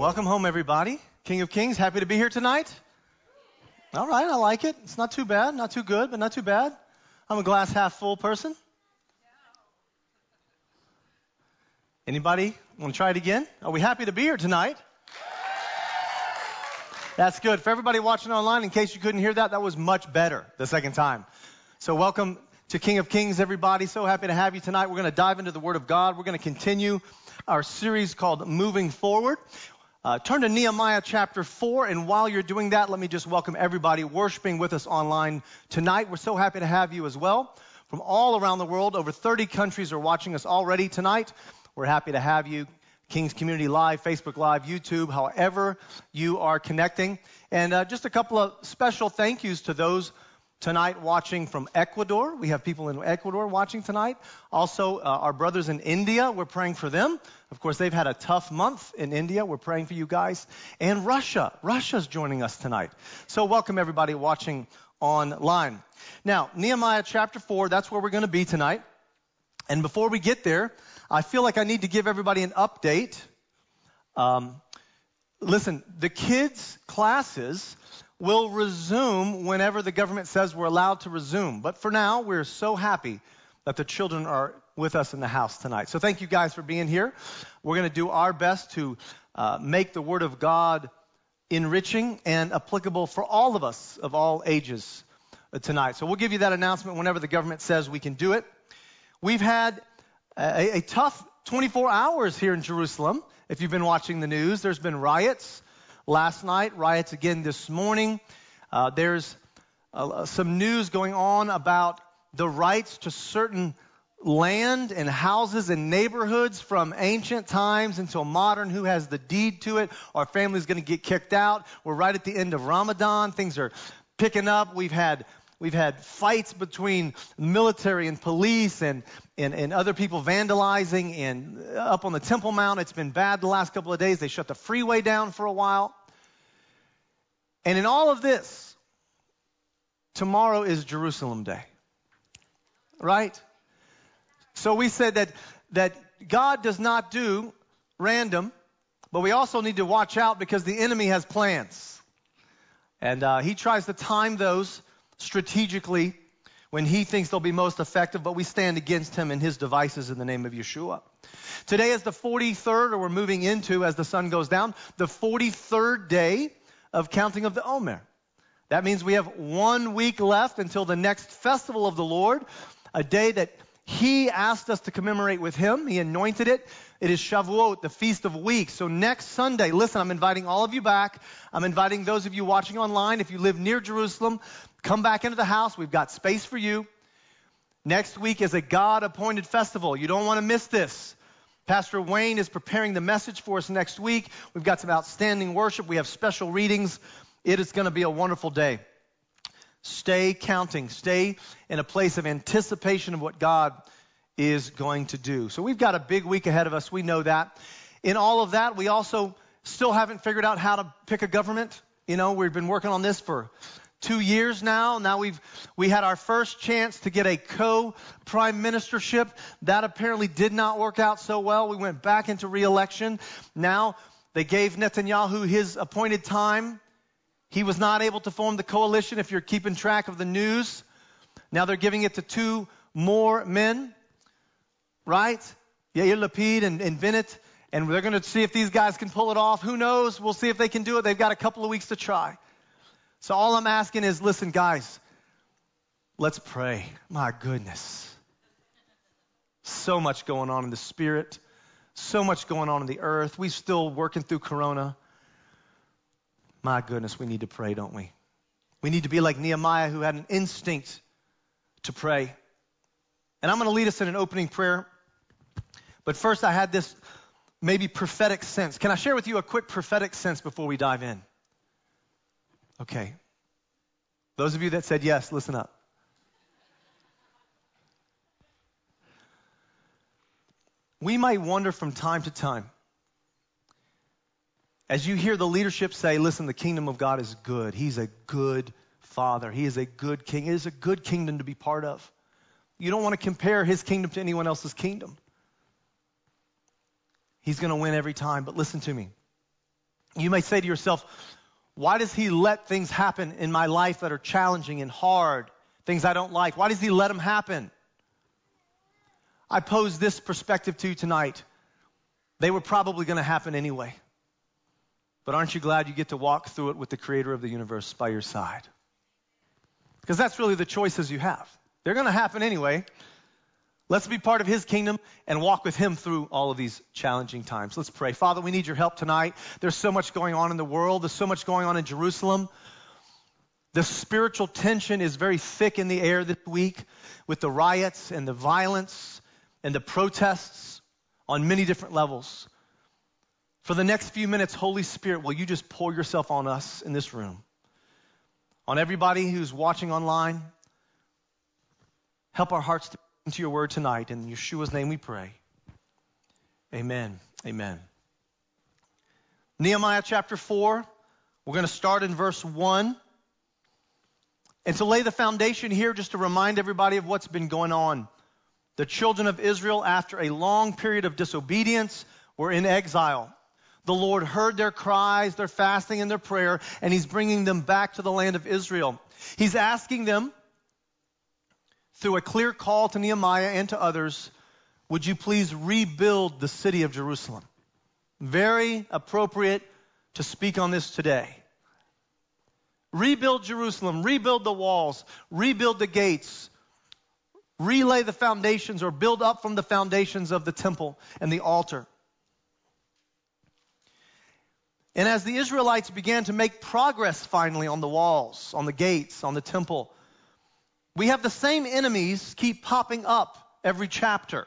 Welcome home, everybody. King of Kings, happy to be here tonight. All right, I like it. It's not too bad, not too good, but not too bad. I'm a glass half full person. Anybody want to try it again? Are we happy to be here tonight? That's good. For everybody watching online, in case you couldn't hear that, that was much better the second time. So welcome to King of Kings, everybody. So happy to have you tonight. We're going to dive into the Word of God. We're going to continue our series called Moving Forward. Uh, turn to Nehemiah chapter 4, and while you're doing that, let me just welcome everybody worshiping with us online tonight. We're so happy to have you as well. From all around the world, over 30 countries are watching us already tonight. We're happy to have you. King's Community Live, Facebook Live, YouTube, however you are connecting. And uh, just a couple of special thank yous to those tonight watching from Ecuador. We have people in Ecuador watching tonight. Also, uh, our brothers in India, we're praying for them. Of course, they've had a tough month in India. We're praying for you guys. And Russia. Russia's joining us tonight. So, welcome everybody watching online. Now, Nehemiah chapter 4, that's where we're going to be tonight. And before we get there, I feel like I need to give everybody an update. Um, listen, the kids' classes will resume whenever the government says we're allowed to resume. But for now, we're so happy that the children are with us in the house tonight. So thank you guys for being here. We're going to do our best to uh, make the Word of God enriching and applicable for all of us of all ages uh, tonight. So we'll give you that announcement whenever the government says we can do it. We've had a, a tough 24 hours here in Jerusalem. If you've been watching the news, there's been riots last night, riots again this morning. Uh, there's uh, some news going on about the rights to certain land and houses and neighborhoods from ancient times until modern. Who has the deed to it? Our family's going to get kicked out. We're right at the end of Ramadan. Things are picking up. We've had We've had fights between military and police and, and, and other people vandalizing and up on the Temple Mount. It's been bad the last couple of days. They shut the freeway down for a while. And in all of this, tomorrow is Jerusalem Day. Right? So we said that, that God does not do random, but we also need to watch out because the enemy has plans. And uh, he tries to time those strategically when he thinks they'll be most effective, but we stand against him and his devices in the name of Yeshua. Today is the 43rd, or we're moving into, as the sun goes down, the 43rd day of counting of the Omer. That means we have one week left until the next festival of the Lord, a day that he asked us to commemorate with him. He anointed it. It is Shavuot, the Feast of Weeks. So next Sunday, listen, I'm inviting all of you back. I'm inviting those of you watching online. If you live near Jerusalem, come back into the house. We've got space for you. Next week is a God appointed festival. You don't want to miss this. Pastor Wayne is preparing the message for us next week. We've got some outstanding worship. We have special readings. It is going to be a wonderful day. Stay counting. Stay in a place of anticipation of what God is going to do. So we've got a big week ahead of us. We know that. In all of that, we also still haven't figured out how to pick a government. You know, we've been working on this for two years now. Now we've we had our first chance to get a co-prime ministership. That apparently did not work out so well. We went back into re-election. Now they gave Netanyahu his appointed time. He was not able to form the coalition. If you're keeping track of the news, now they're giving it to two more men right? Yair Lapid and, and Bennett, and they're going to see if these guys can pull it off. Who knows? We'll see if they can do it. They've got a couple of weeks to try. So all I'm asking is, listen, guys, let's pray. My goodness. So much going on in the spirit, so much going on in the earth. We're still working through Corona. My goodness, we need to pray, don't we? We need to be like Nehemiah, who had an instinct to pray. And I'm going to lead us in an opening prayer. But first, I had this maybe prophetic sense. Can I share with you a quick prophetic sense before we dive in? Okay. Those of you that said yes, listen up. We might wonder from time to time, as you hear the leadership say, listen, the kingdom of God is good. He's a good father. He is a good king. It is a good kingdom to be part of. You don't want to compare his kingdom to anyone else's kingdom. He's going to win every time. But listen to me. You may say to yourself, why does he let things happen in my life that are challenging and hard, things I don't like? Why does he let them happen? I pose this perspective to you tonight. They were probably going to happen anyway. But aren't you glad you get to walk through it with the creator of the universe by your side? Because that's really the choices you have. They're going to happen anyway. Let's be part of his kingdom and walk with him through all of these challenging times. Let's pray. Father, we need your help tonight. There's so much going on in the world, there's so much going on in Jerusalem. The spiritual tension is very thick in the air this week with the riots and the violence and the protests on many different levels. For the next few minutes, Holy Spirit, will you just pour yourself on us in this room? On everybody who's watching online, help our hearts to into your word tonight. In Yeshua's name we pray. Amen. Amen. Nehemiah chapter 4, we're going to start in verse 1. And to lay the foundation here, just to remind everybody of what's been going on. The children of Israel, after a long period of disobedience, were in exile. The Lord heard their cries, their fasting, and their prayer, and He's bringing them back to the land of Israel. He's asking them through a clear call to Nehemiah and to others, would you please rebuild the city of Jerusalem? Very appropriate to speak on this today. Rebuild Jerusalem, rebuild the walls, rebuild the gates, relay the foundations or build up from the foundations of the temple and the altar. And as the Israelites began to make progress finally on the walls, on the gates, on the temple, we have the same enemies keep popping up every chapter.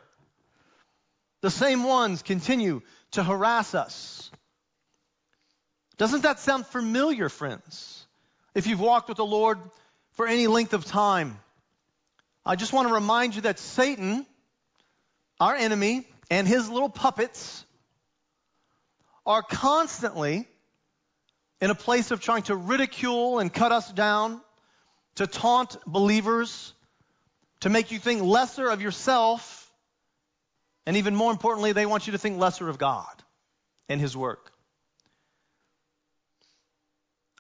The same ones continue to harass us. Doesn't that sound familiar, friends? If you've walked with the Lord for any length of time, I just want to remind you that Satan, our enemy, and his little puppets are constantly in a place of trying to ridicule and cut us down to taunt believers, to make you think lesser of yourself, and even more importantly, they want you to think lesser of God and His work.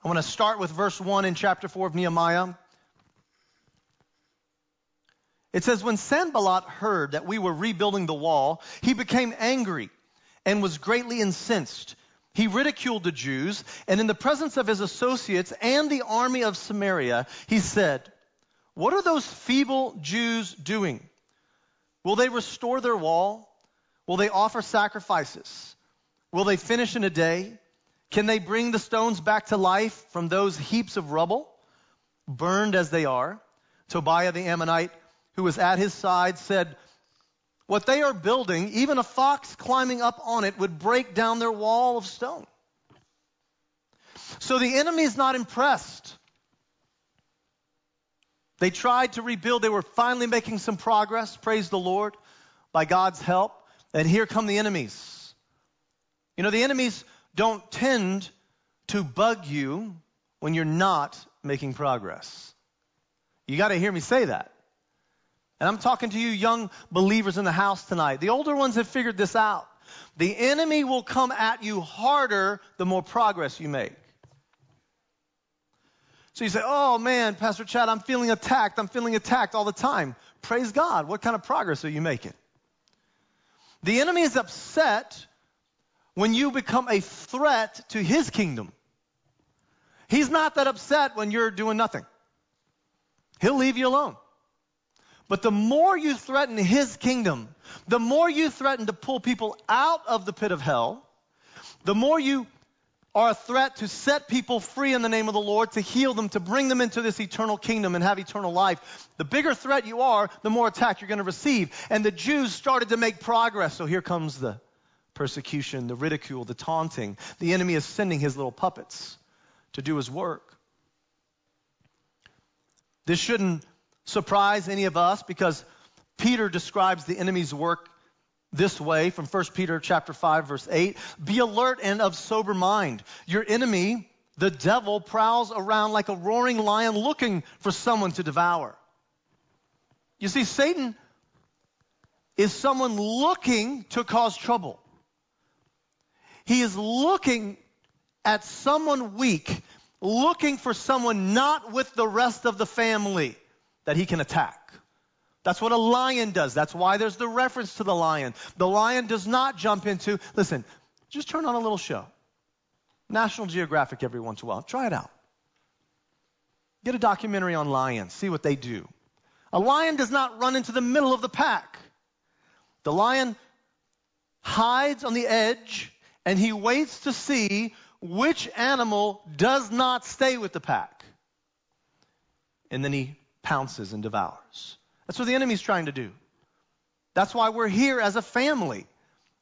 I want to start with verse 1 in chapter 4 of Nehemiah. It says, When Sanballat heard that we were rebuilding the wall, he became angry and was greatly incensed. He ridiculed the Jews, and in the presence of his associates and the army of Samaria, he said, What are those feeble Jews doing? Will they restore their wall? Will they offer sacrifices? Will they finish in a day? Can they bring the stones back to life from those heaps of rubble, burned as they are? Tobiah the Ammonite, who was at his side, said, what they are building, even a fox climbing up on it would break down their wall of stone. So the enemy is not impressed. They tried to rebuild. They were finally making some progress, praise the Lord, by God's help. And here come the enemies. You know, the enemies don't tend to bug you when you're not making progress. You got to hear me say that. And I'm talking to you young believers in the house tonight. The older ones have figured this out. The enemy will come at you harder the more progress you make. So you say, oh man, Pastor Chad, I'm feeling attacked. I'm feeling attacked all the time. Praise God. What kind of progress are you making? The enemy is upset when you become a threat to his kingdom. He's not that upset when you're doing nothing. He'll leave you alone. But the more you threaten his kingdom, the more you threaten to pull people out of the pit of hell, the more you are a threat to set people free in the name of the Lord, to heal them, to bring them into this eternal kingdom and have eternal life. The bigger threat you are, the more attack you're going to receive. And the Jews started to make progress. So here comes the persecution, the ridicule, the taunting. The enemy is sending his little puppets to do his work. This shouldn't surprise any of us because Peter describes the enemy's work this way from 1 Peter chapter 5 verse 8, be alert and of sober mind. Your enemy, the devil, prowls around like a roaring lion looking for someone to devour. You see Satan is someone looking to cause trouble. He is looking at someone weak, looking for someone not with the rest of the family that he can attack. That's what a lion does. That's why there's the reference to the lion. The lion does not jump into, listen, just turn on a little show. National Geographic every once in a while. Try it out. Get a documentary on lions, see what they do. A lion does not run into the middle of the pack. The lion hides on the edge and he waits to see which animal does not stay with the pack. And then he pounces and devours. That's what the enemy's trying to do. That's why we're here as a family.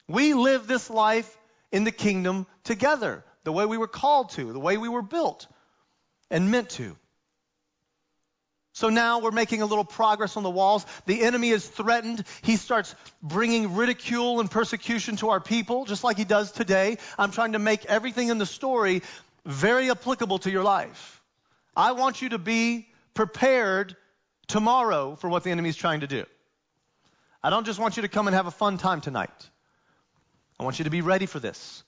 We live this life in the kingdom together, the way we were called to, the way we were built and meant to. So now we're making a little progress on the walls. The enemy is threatened. He starts bringing ridicule and persecution to our people, just like he does today. I'm trying to make everything in the story very applicable to your life. I want you to be prepared tomorrow for what the enemy is trying to do. I don't just want you to come and have a fun time tonight. I want you to be ready for this.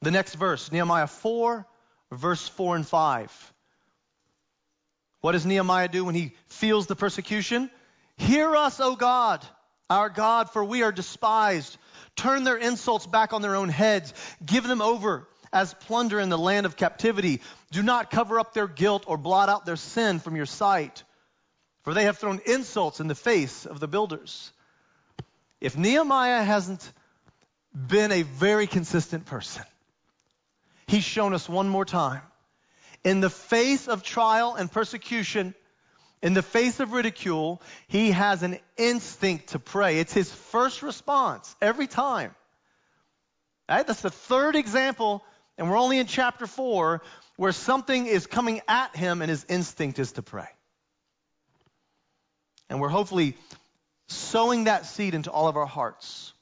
The next verse, Nehemiah 4, verse 4 and 5. What does Nehemiah do when he feels the persecution? Hear us, O God, our God, for we are despised. Turn their insults back on their own heads. Give them over as plunder in the land of captivity. Do not cover up their guilt or blot out their sin from your sight, for they have thrown insults in the face of the builders. If Nehemiah hasn't been a very consistent person, he's shown us one more time in the face of trial and persecution, in the face of ridicule, he has an instinct to pray. It's his first response every time. Right? That's the third example, and we're only in chapter 4, where something is coming at him and his instinct is to pray. And we're hopefully sowing that seed into all of our hearts.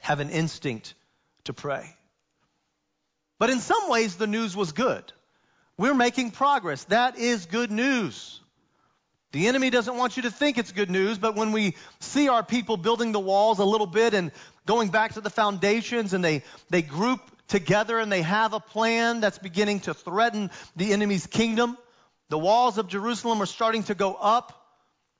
Have an instinct to pray. But in some ways, the news was good. We're making progress. That is good news. The enemy doesn't want you to think it's good news, but when we see our people building the walls a little bit and going back to the foundations and they, they group together and they have a plan that's beginning to threaten the enemy's kingdom, the walls of Jerusalem are starting to go up.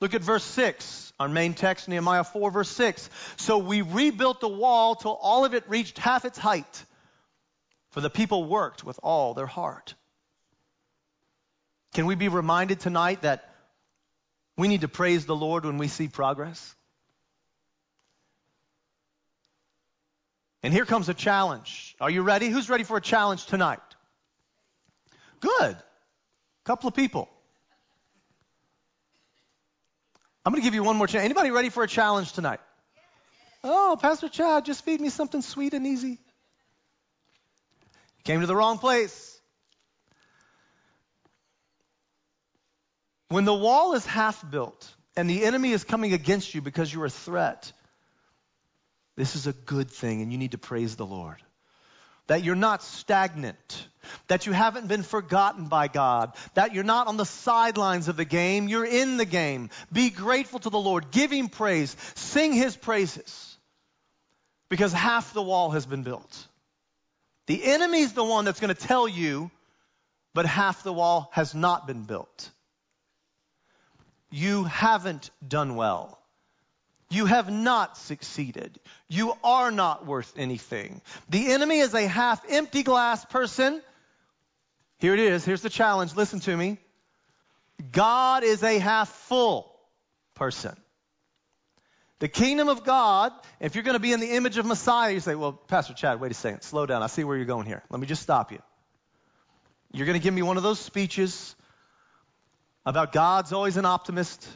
Look at verse 6, our main text, Nehemiah 4, verse 6. So we rebuilt the wall till all of it reached half its height, for the people worked with all their heart. Can we be reminded tonight that we need to praise the Lord when we see progress? And here comes a challenge. Are you ready? Who's ready for a challenge tonight? Good. A couple of people. I'm going to give you one more chance. Anybody ready for a challenge tonight? Oh, Pastor Chad, just feed me something sweet and easy. You came to the wrong place. When the wall is half built and the enemy is coming against you because you're a threat, this is a good thing and you need to praise the Lord. That you're not stagnant, that you haven't been forgotten by God, that you're not on the sidelines of the game, you're in the game. Be grateful to the Lord, give Him praise, sing His praises, because half the wall has been built. The enemy's the one that's going to tell you, but half the wall has not been built you haven't done well. You have not succeeded. You are not worth anything. The enemy is a half empty glass person. Here it is. Here's the challenge. Listen to me. God is a half full person. The kingdom of God, if you're going to be in the image of Messiah, you say, well, Pastor Chad, wait a second. Slow down. I see where you're going here. Let me just stop you. You're going to give me one of those speeches about God's always an optimist.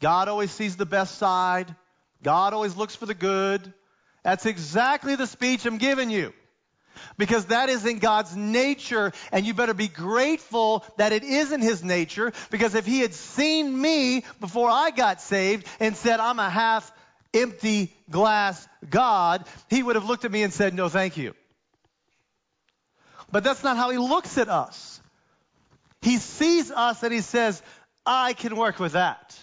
God always sees the best side. God always looks for the good. That's exactly the speech I'm giving you. Because that is in God's nature, and you better be grateful that it is in His nature. Because if He had seen me before I got saved and said, I'm a half empty glass God, He would have looked at me and said, No, thank you. But that's not how He looks at us. He sees us and he says, I can work with that.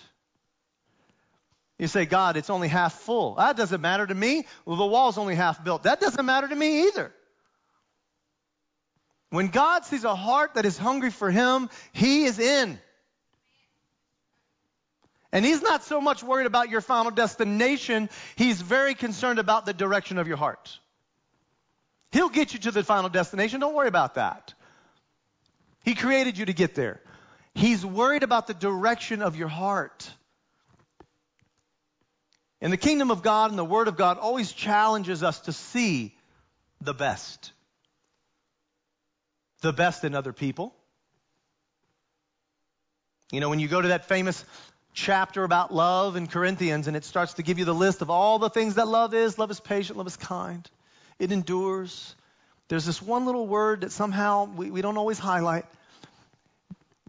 You say, God, it's only half full. That doesn't matter to me. Well, the wall's only half built. That doesn't matter to me either. When God sees a heart that is hungry for Him, He is in. And He's not so much worried about your final destination, He's very concerned about the direction of your heart. He'll get you to the final destination. Don't worry about that. He created you to get there. He's worried about the direction of your heart. And the kingdom of God and the Word of God always challenges us to see the best. The best in other people. You know, when you go to that famous chapter about love in Corinthians and it starts to give you the list of all the things that love is love is patient, love is kind. It endures. There's this one little word that somehow we, we don't always highlight.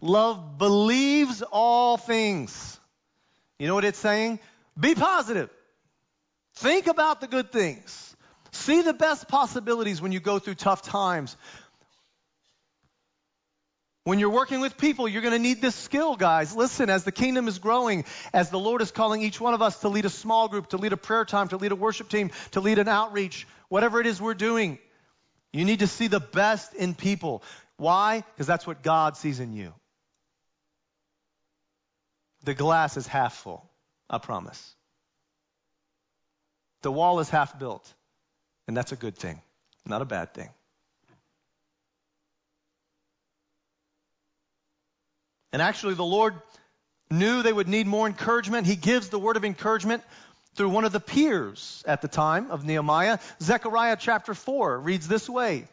Love believes all things. You know what it's saying? Be positive. Think about the good things. See the best possibilities when you go through tough times. When you're working with people, you're going to need this skill, guys. Listen, as the kingdom is growing, as the Lord is calling each one of us to lead a small group, to lead a prayer time, to lead a worship team, to lead an outreach, whatever it is we're doing, you need to see the best in people. Why? Because that's what God sees in you. The glass is half full, I promise. The wall is half built, and that's a good thing, not a bad thing. And actually, the Lord knew they would need more encouragement. He gives the word of encouragement through one of the peers at the time of Nehemiah. Zechariah chapter 4 reads this way.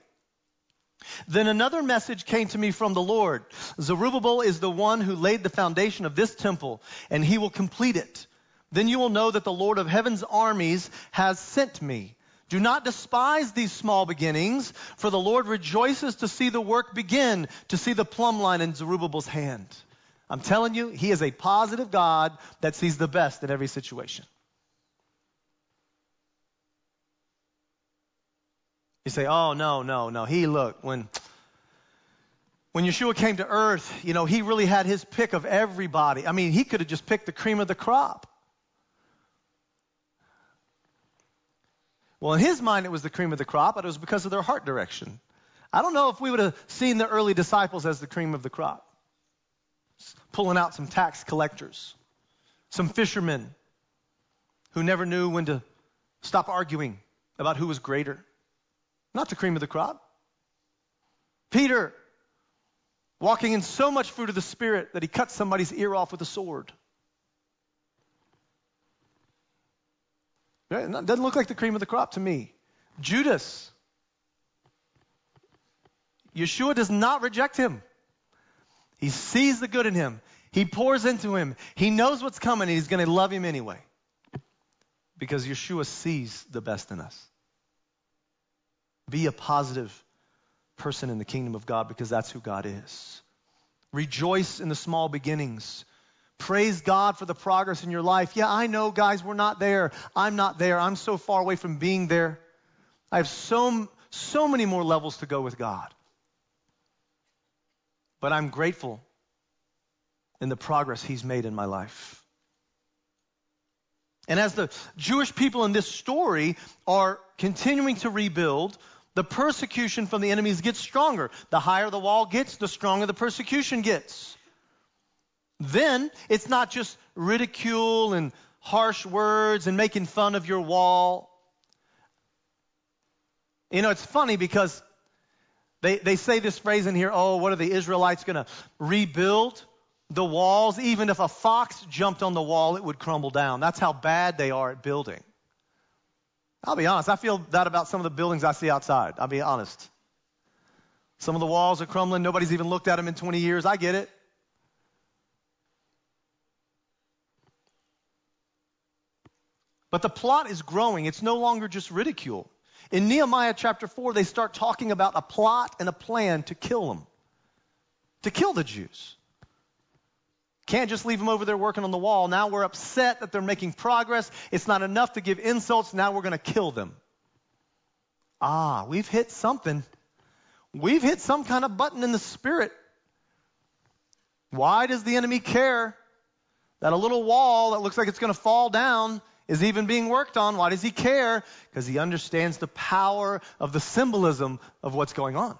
Then another message came to me from the Lord. Zerubbabel is the one who laid the foundation of this temple, and he will complete it. Then you will know that the Lord of heaven's armies has sent me. Do not despise these small beginnings, for the Lord rejoices to see the work begin, to see the plumb line in Zerubbabel's hand. I'm telling you, he is a positive God that sees the best in every situation. You say, oh, no, no, no. He, look, when, when Yeshua came to earth, you know, he really had his pick of everybody. I mean, he could have just picked the cream of the crop. Well, in his mind, it was the cream of the crop, but it was because of their heart direction. I don't know if we would have seen the early disciples as the cream of the crop, pulling out some tax collectors, some fishermen who never knew when to stop arguing about who was greater. Not the cream of the crop. Peter, walking in so much fruit of the Spirit that he cut somebody's ear off with a sword. It doesn't look like the cream of the crop to me. Judas. Yeshua does not reject him. He sees the good in him. He pours into him. He knows what's coming and he's going to love him anyway. Because Yeshua sees the best in us. Be a positive person in the kingdom of God because that's who God is. Rejoice in the small beginnings. Praise God for the progress in your life. Yeah, I know, guys, we're not there. I'm not there. I'm so far away from being there. I have so, so many more levels to go with God. But I'm grateful in the progress He's made in my life. And as the Jewish people in this story are continuing to rebuild, the persecution from the enemies gets stronger. The higher the wall gets, the stronger the persecution gets. Then it's not just ridicule and harsh words and making fun of your wall. You know, it's funny because they, they say this phrase in here oh, what are the Israelites going to rebuild the walls? Even if a fox jumped on the wall, it would crumble down. That's how bad they are at building. I'll be honest, I feel that about some of the buildings I see outside. I'll be honest. Some of the walls are crumbling. Nobody's even looked at them in 20 years. I get it. But the plot is growing. It's no longer just ridicule. In Nehemiah chapter 4, they start talking about a plot and a plan to kill them, to kill the Jews. Can't just leave them over there working on the wall. Now we're upset that they're making progress. It's not enough to give insults. Now we're going to kill them. Ah, we've hit something. We've hit some kind of button in the spirit. Why does the enemy care that a little wall that looks like it's going to fall down is even being worked on. Why does he care? Because he understands the power of the symbolism of what's going on.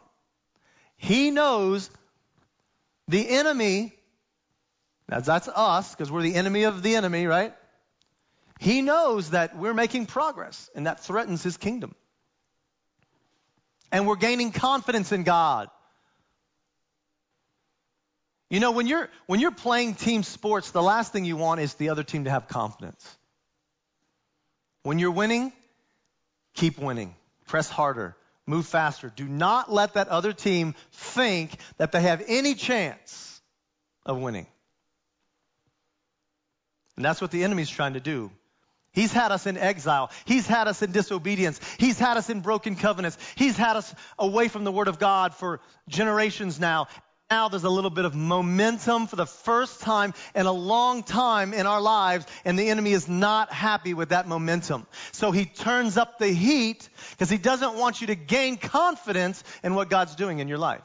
He knows the enemy, that's, that's us, because we're the enemy of the enemy, right? He knows that we're making progress, and that threatens his kingdom. And we're gaining confidence in God. You know, when you're, when you're playing team sports, the last thing you want is the other team to have confidence. When you're winning, keep winning. Press harder. Move faster. Do not let that other team think that they have any chance of winning. And that's what the enemy's trying to do. He's had us in exile. He's had us in disobedience. He's had us in broken covenants. He's had us away from the Word of God for generations now now there's a little bit of momentum for the first time in a long time in our lives, and the enemy is not happy with that momentum. So he turns up the heat because he doesn't want you to gain confidence in what God's doing in your life.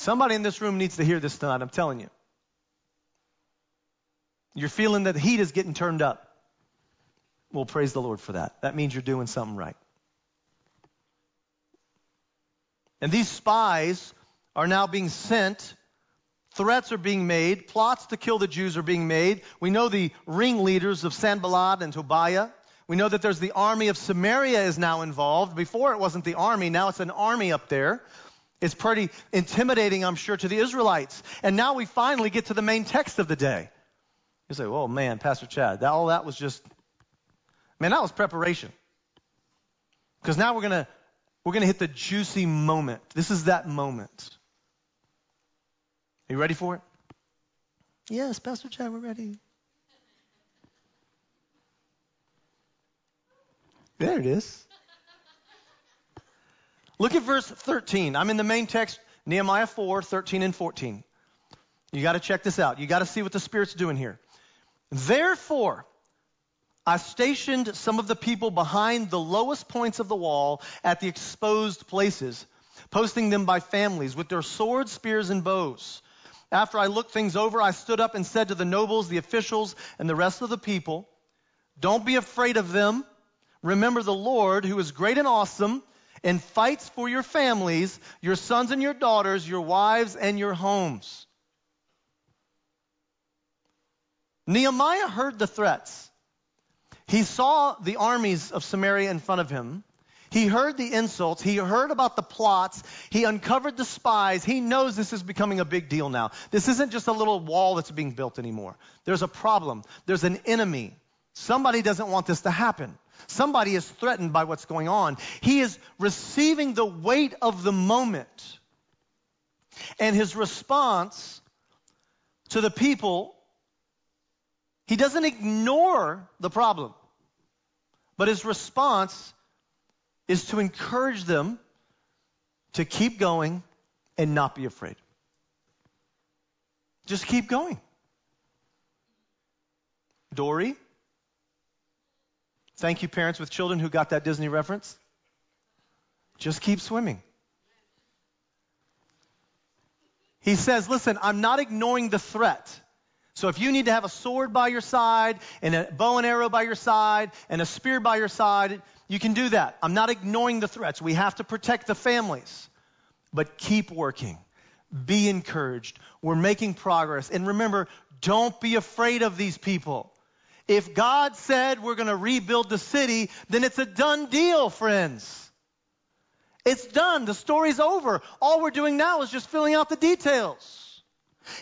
Somebody in this room needs to hear this tonight, I'm telling you. You're feeling that the heat is getting turned up. Well, praise the Lord for that. That means you're doing something right. And these spies are now being sent. Threats are being made. Plots to kill the Jews are being made. We know the ringleaders of Sanballat and Tobiah. We know that there's the army of Samaria is now involved. Before it wasn't the army, now it's an army up there. It's pretty intimidating, I'm sure, to the Israelites. And now we finally get to the main text of the day. You say, oh man, Pastor Chad, that, all that was just, man, that was preparation. Because now we're going to we're going to hit the juicy moment. This is that moment. Are you ready for it? Yes, Pastor Chad, we're ready. There it is. Look at verse 13. I'm in the main text, Nehemiah 4, 13 and 14. You got to check this out. You got to see what the Spirit's doing here. Therefore, I stationed some of the people behind the lowest points of the wall at the exposed places, posting them by families with their swords, spears, and bows. After I looked things over, I stood up and said to the nobles, the officials, and the rest of the people, Don't be afraid of them. Remember the Lord, who is great and awesome, and fights for your families, your sons and your daughters, your wives and your homes. Nehemiah heard the threats. He saw the armies of Samaria in front of him. He heard the insults. He heard about the plots. He uncovered the spies. He knows this is becoming a big deal now. This isn't just a little wall that's being built anymore. There's a problem. There's an enemy. Somebody doesn't want this to happen. Somebody is threatened by what's going on. He is receiving the weight of the moment. And his response to the people, he doesn't ignore the problem. But his response is to encourage them to keep going and not be afraid. Just keep going. Dory, thank you, parents with children who got that Disney reference. Just keep swimming. He says, Listen, I'm not ignoring the threat. So if you need to have a sword by your side and a bow and arrow by your side and a spear by your side, you can do that. I'm not ignoring the threats. We have to protect the families. But keep working. Be encouraged. We're making progress. And remember, don't be afraid of these people. If God said we're going to rebuild the city, then it's a done deal, friends. It's done. The story's over. All we're doing now is just filling out the details.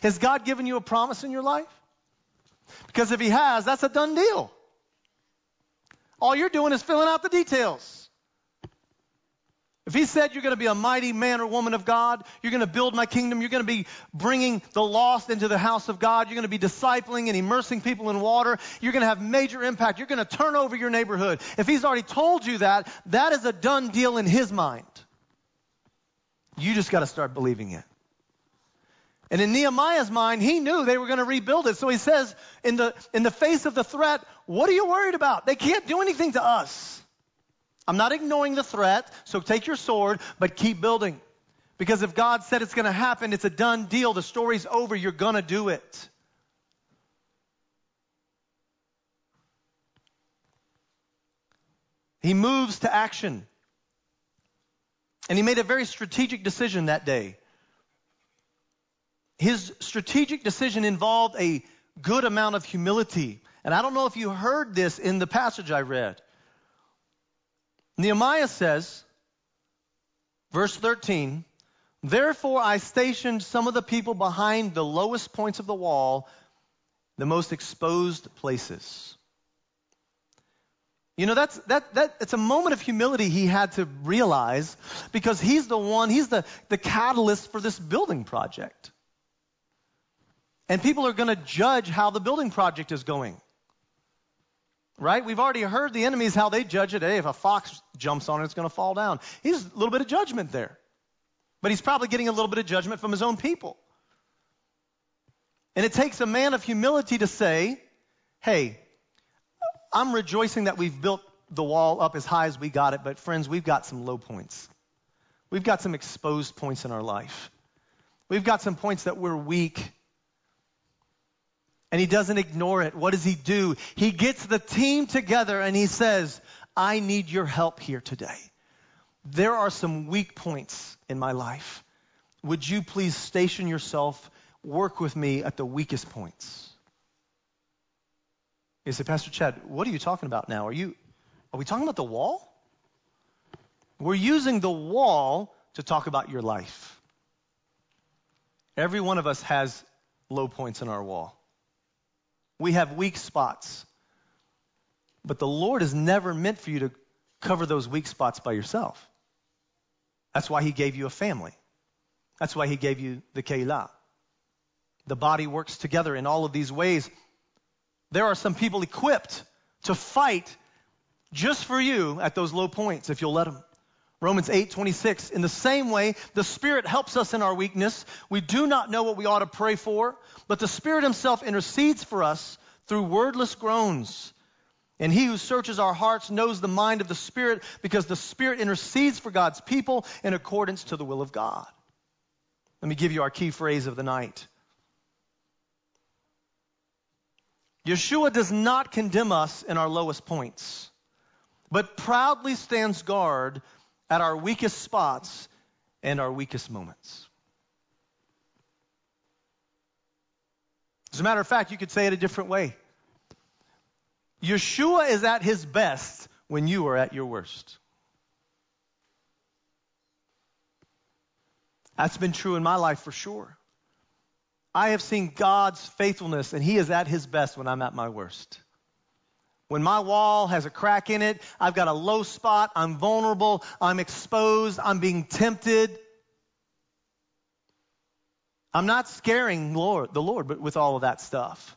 Has God given you a promise in your life? Because if He has, that's a done deal. All you're doing is filling out the details. If He said you're going to be a mighty man or woman of God, you're going to build my kingdom, you're going to be bringing the lost into the house of God, you're going to be discipling and immersing people in water, you're going to have major impact, you're going to turn over your neighborhood. If He's already told you that, that is a done deal in His mind. You just got to start believing it. And in Nehemiah's mind, he knew they were going to rebuild it. So he says, in the, in the face of the threat, what are you worried about? They can't do anything to us. I'm not ignoring the threat, so take your sword, but keep building. Because if God said it's going to happen, it's a done deal. The story's over. You're going to do it. He moves to action. And he made a very strategic decision that day. His strategic decision involved a good amount of humility. And I don't know if you heard this in the passage I read. Nehemiah says, verse 13, Therefore I stationed some of the people behind the lowest points of the wall, the most exposed places. You know, that's, that, that, it's a moment of humility he had to realize because he's the one, he's the, the catalyst for this building project. And people are going to judge how the building project is going. Right? We've already heard the enemies how they judge it. Hey, if a fox jumps on it, it's going to fall down. He's a little bit of judgment there. But he's probably getting a little bit of judgment from his own people. And it takes a man of humility to say, hey, I'm rejoicing that we've built the wall up as high as we got it, but friends, we've got some low points. We've got some exposed points in our life. We've got some points that we're weak and he doesn't ignore it. What does he do? He gets the team together and he says, I need your help here today. There are some weak points in my life. Would you please station yourself, work with me at the weakest points? You say, Pastor Chad, what are you talking about now? Are you are we talking about the wall? We're using the wall to talk about your life. Every one of us has low points in our wall. We have weak spots. But the Lord is never meant for you to cover those weak spots by yourself. That's why He gave you a family. That's why He gave you the Kehilah. The body works together in all of these ways. There are some people equipped to fight just for you at those low points if you'll let them. Romans 8, 26. In the same way, the Spirit helps us in our weakness. We do not know what we ought to pray for, but the Spirit Himself intercedes for us through wordless groans. And He who searches our hearts knows the mind of the Spirit because the Spirit intercedes for God's people in accordance to the will of God. Let me give you our key phrase of the night. Yeshua does not condemn us in our lowest points, but proudly stands guard at our weakest spots and our weakest moments. As a matter of fact, you could say it a different way. Yeshua is at his best when you are at your worst. That's been true in my life for sure. I have seen God's faithfulness, and He is at His best when I'm at my worst. When my wall has a crack in it, I've got a low spot, I'm vulnerable, I'm exposed, I'm being tempted. I'm not scaring Lord, the Lord but with all of that stuff.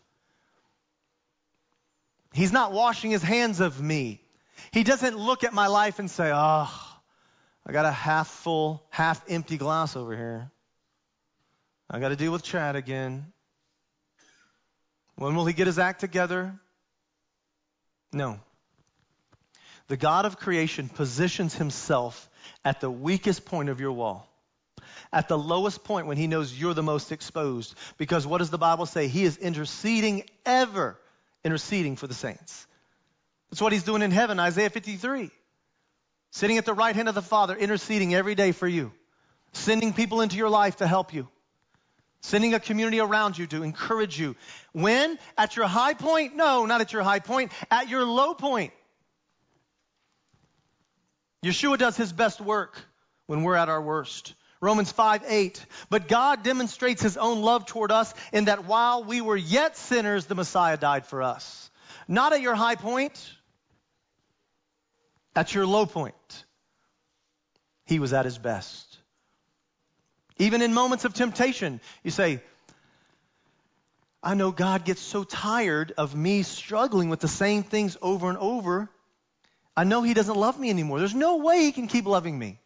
He's not washing his hands of me. He doesn't look at my life and say, oh, I got a half full, half empty glass over here. I got to deal with Chad again. When will he get his act together? No. The God of creation positions himself at the weakest point of your wall, at the lowest point when he knows you're the most exposed. Because what does the Bible say? He is interceding ever, interceding for the saints. That's what he's doing in heaven, Isaiah 53. Sitting at the right hand of the Father, interceding every day for you, sending people into your life to help you, sending a community around you to encourage you. When? At your high point? No, not at your high point, at your low point. Yeshua does his best work when we're at our worst. Romans 5 8. But God demonstrates his own love toward us in that while we were yet sinners, the Messiah died for us. Not at your high point, at your low point. He was at his best. Even in moments of temptation, you say, I know God gets so tired of me struggling with the same things over and over. I know He doesn't love me anymore. There's no way He can keep loving me.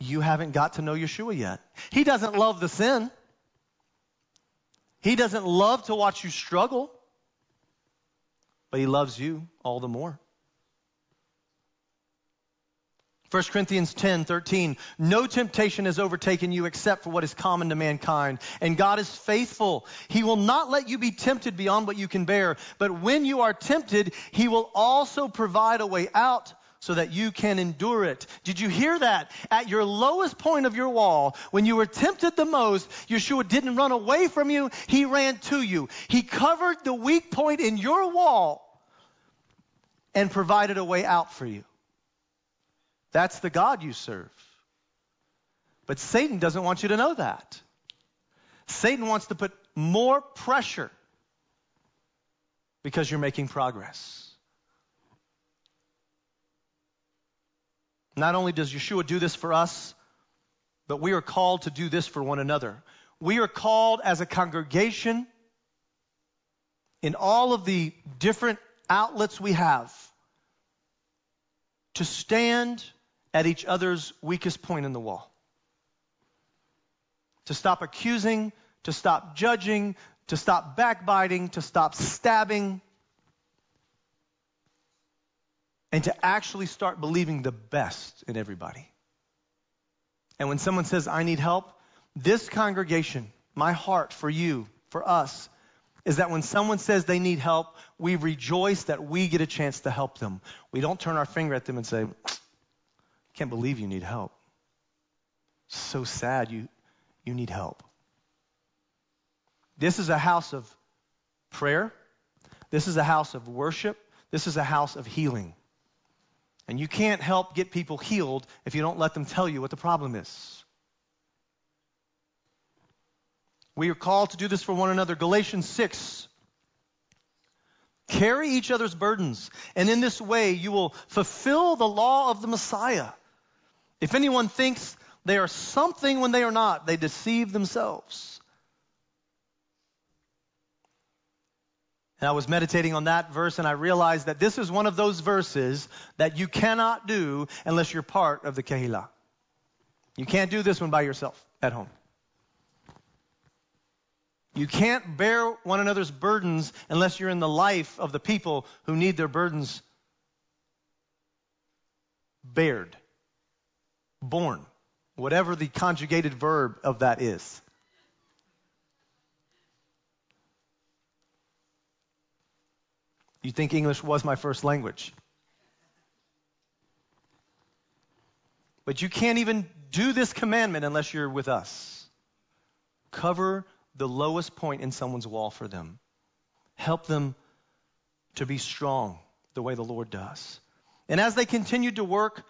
You haven't got to know Yeshua yet. He doesn't love the sin. He doesn't love to watch you struggle, but He loves you all the more. 1 Corinthians 10, 13. No temptation has overtaken you except for what is common to mankind. And God is faithful. He will not let you be tempted beyond what you can bear. But when you are tempted, He will also provide a way out so that you can endure it. Did you hear that? At your lowest point of your wall, when you were tempted the most, Yeshua didn't run away from you, he ran to you. He covered the weak point in your wall and provided a way out for you. That's the God you serve. But Satan doesn't want you to know that. Satan wants to put more pressure because you're making progress. Not only does Yeshua do this for us, but we are called to do this for one another. We are called as a congregation in all of the different outlets we have to stand at each other's weakest point in the wall. To stop accusing, to stop judging, to stop backbiting, to stop stabbing, and to actually start believing the best in everybody. And when someone says, I need help, this congregation, my heart for you, for us, is that when someone says they need help, we rejoice that we get a chance to help them. We don't turn our finger at them and say, can't believe you need help. So sad you, you need help. This is a house of prayer. This is a house of worship. This is a house of healing. And you can't help get people healed if you don't let them tell you what the problem is. We are called to do this for one another. Galatians 6. Carry each other's burdens, and in this way you will fulfill the law of the Messiah. If anyone thinks they are something when they are not, they deceive themselves. And I was meditating on that verse and I realized that this is one of those verses that you cannot do unless you're part of the Kehilah. You can't do this one by yourself at home. You can't bear one another's burdens unless you're in the life of the people who need their burdens bared, borne, whatever the conjugated verb of that is. You think English was my first language. But you can't even do this commandment unless you're with us. Cover the lowest point in someone's wall for them. Help them to be strong the way the Lord does. And as they continued to work,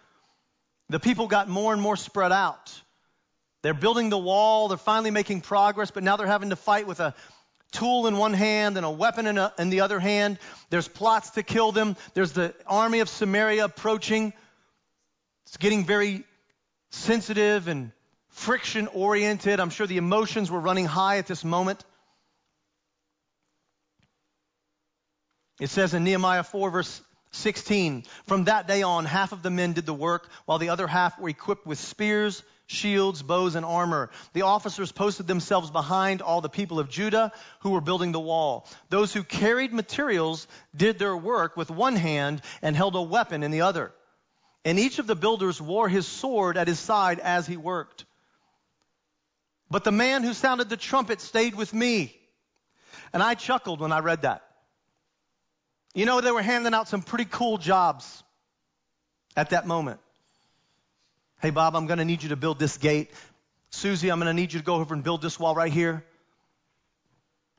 the people got more and more spread out. They're building the wall, they're finally making progress, but now they're having to fight with a tool in one hand and a weapon in, a, in the other hand. There's plots to kill them. There's the army of Samaria approaching. It's getting very sensitive and friction oriented. I'm sure the emotions were running high at this moment. It says in Nehemiah 4, verse 16, from that day on, half of the men did the work, while the other half were equipped with spears, shields, bows, and armor. The officers posted themselves behind all the people of Judah who were building the wall. Those who carried materials did their work with one hand and held a weapon in the other. And each of the builders wore his sword at his side as he worked. But the man who sounded the trumpet stayed with me. And I chuckled when I read that. You know, they were handing out some pretty cool jobs at that moment. Hey, Bob, I'm going to need you to build this gate. Susie, I'm going to need you to go over and build this wall right here.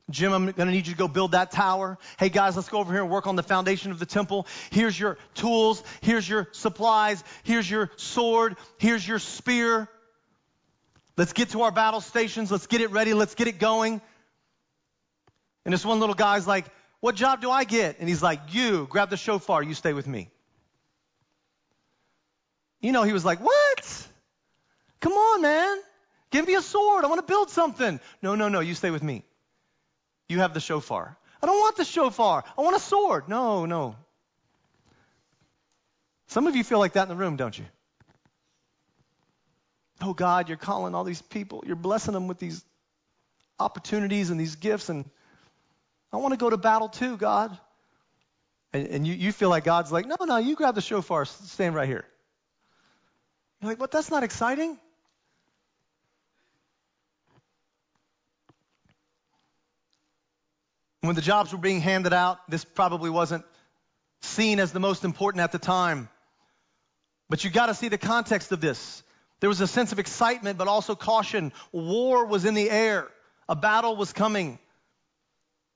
Jim, I'm going to need you to go build that tower. Hey guys, let's go over here and work on the foundation of the temple. Here's your tools. Here's your supplies. Here's your sword. Here's your spear. Let's get to our battle stations. Let's get it ready. Let's get it going. And this one little guy's like, What job do I get? And he's like, You grab the shofar. You stay with me. You know, he was like, What? Come on, man. Give me a sword. I want to build something. No, no, no. You stay with me. You have the shofar. I don't want the shofar. I want a sword. No, no. Some of you feel like that in the room, don't you? Oh, God, you're calling all these people. You're blessing them with these opportunities and these gifts. And I want to go to battle too, God. And, and you, you feel like God's like, no, no, you grab the shofar. Stand right here. You're like, but that's not exciting. When the jobs were being handed out, this probably wasn't seen as the most important at the time. But you got to see the context of this. There was a sense of excitement, but also caution. War was in the air, a battle was coming.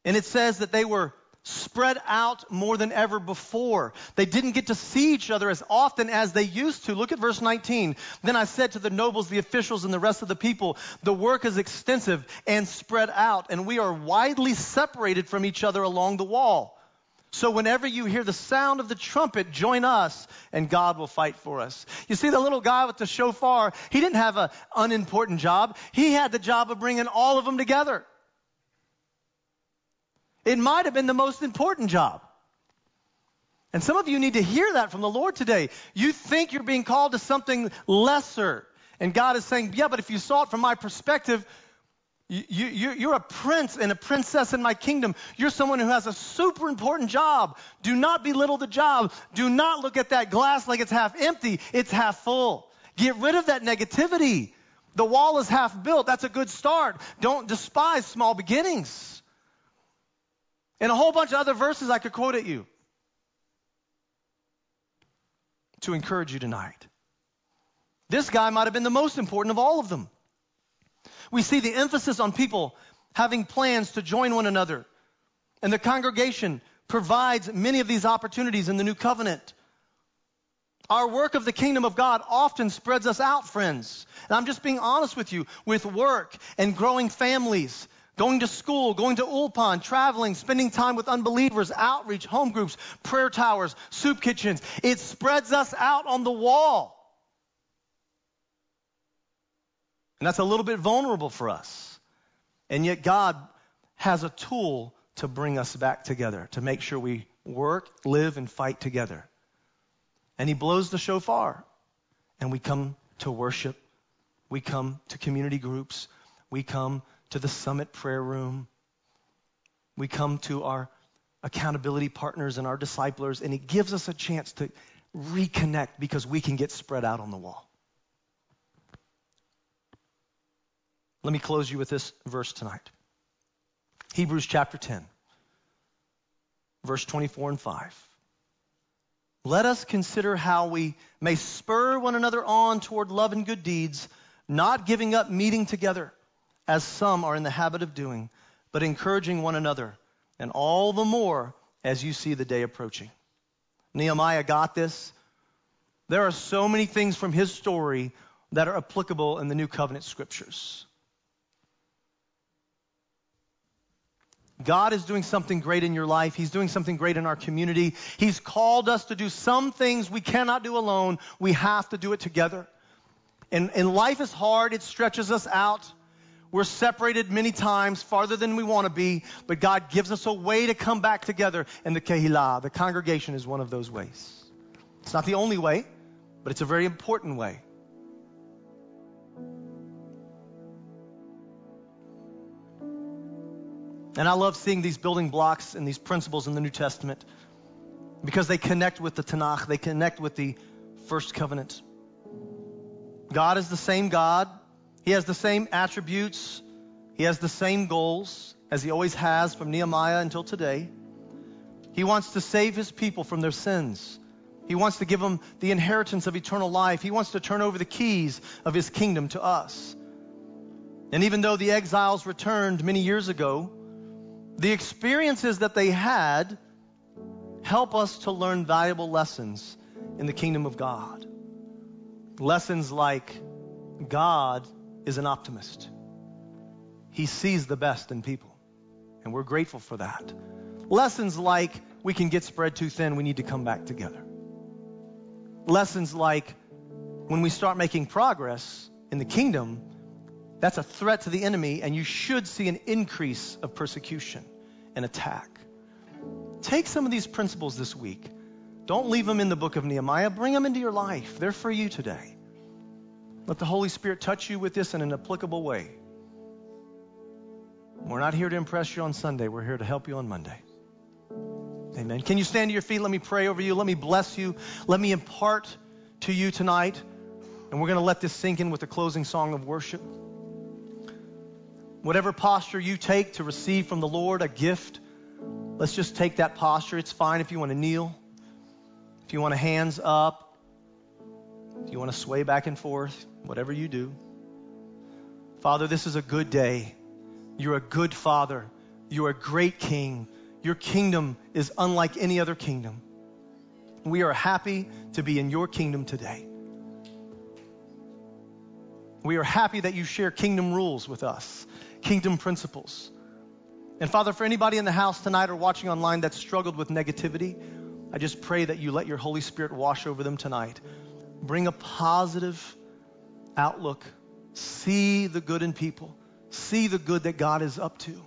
And it says that they were spread out more than ever before. They didn't get to see each other as often as they used to. Look at verse 19. Then I said to the nobles, the officials, and the rest of the people, the work is extensive and spread out, and we are widely separated from each other along the wall. So whenever you hear the sound of the trumpet, join us and God will fight for us. You see, the little guy with the shofar, he didn't have an unimportant job. He had the job of bringing all of them together. It might have been the most important job. And some of you need to hear that from the Lord today. You think you're being called to something lesser. And God is saying, yeah, but if you saw it from my perspective, you, you're a prince and a princess in my kingdom. You're someone who has a super important job. Do not belittle the job. Do not look at that glass like it's half empty. It's half full. Get rid of that negativity. The wall is half built. That's a good start. Don't despise small beginnings. And a whole bunch of other verses I could quote at you to encourage you tonight. This guy might have been the most important of all of them. We see the emphasis on people having plans to join one another. And the congregation provides many of these opportunities in the new covenant. Our work of the kingdom of God often spreads us out, friends. And I'm just being honest with you, with work and growing families Going to school, going to Ulpan, traveling, spending time with unbelievers, outreach, home groups, prayer towers, soup kitchens. It spreads us out on the wall. And that's a little bit vulnerable for us. And yet God has a tool to bring us back together, to make sure we work, live, and fight together. And He blows the shofar. And we come to worship. We come to community groups. We come to the summit prayer room. We come to our accountability partners and our disciplers, and it gives us a chance to reconnect because we can get spread out on the wall. Let me close you with this verse tonight Hebrews chapter 10, verse 24 and 5. Let us consider how we may spur one another on toward love and good deeds, not giving up meeting together as some are in the habit of doing, but encouraging one another, and all the more as you see the day approaching. Nehemiah got this. There are so many things from his story that are applicable in the New Covenant scriptures. God is doing something great in your life. He's doing something great in our community. He's called us to do some things we cannot do alone. We have to do it together. And, and life is hard. It stretches us out. We're separated many times, farther than we want to be, but God gives us a way to come back together. And the Kehilah, the congregation, is one of those ways. It's not the only way, but it's a very important way. And I love seeing these building blocks and these principles in the New Testament because they connect with the Tanakh, they connect with the first covenant. God is the same God he has the same attributes, he has the same goals as he always has from Nehemiah until today. He wants to save his people from their sins. He wants to give them the inheritance of eternal life. He wants to turn over the keys of his kingdom to us. And even though the exiles returned many years ago, the experiences that they had help us to learn valuable lessons in the kingdom of God. Lessons like God is an optimist. He sees the best in people, and we're grateful for that. Lessons like we can get spread too thin, we need to come back together. Lessons like when we start making progress in the kingdom, that's a threat to the enemy, and you should see an increase of persecution and attack. Take some of these principles this week. Don't leave them in the book of Nehemiah. Bring them into your life. They're for you today. Let the Holy Spirit touch you with this in an applicable way. We're not here to impress you on Sunday, we're here to help you on Monday. Amen. Can you stand to your feet? Let me pray over you. Let me bless you. Let me impart to you tonight. And we're going to let this sink in with the closing song of worship. Whatever posture you take to receive from the Lord a gift, let's just take that posture. It's fine if you want to kneel, if you want to hands up, If you want to sway back and forth, whatever you do. Father, this is a good day. You're a good father. You're a great king. Your kingdom is unlike any other kingdom. We are happy to be in your kingdom today. We are happy that you share kingdom rules with us, kingdom principles. And Father, for anybody in the house tonight or watching online that struggled with negativity, I just pray that you let your Holy Spirit wash over them tonight. Bring a positive outlook. See the good in people. See the good that God is up to.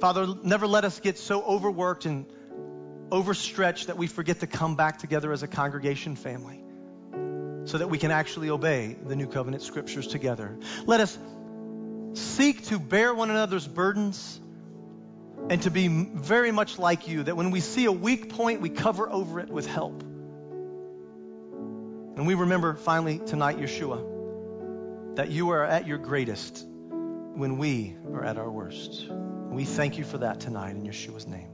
Father, never let us get so overworked and overstretched that we forget to come back together as a congregation family so that we can actually obey the new covenant scriptures together. Let us seek to bear one another's burdens and to be very much like you, that when we see a weak point, we cover over it with help. And we remember finally tonight, Yeshua, that you are at your greatest when we are at our worst. We thank you for that tonight in Yeshua's name.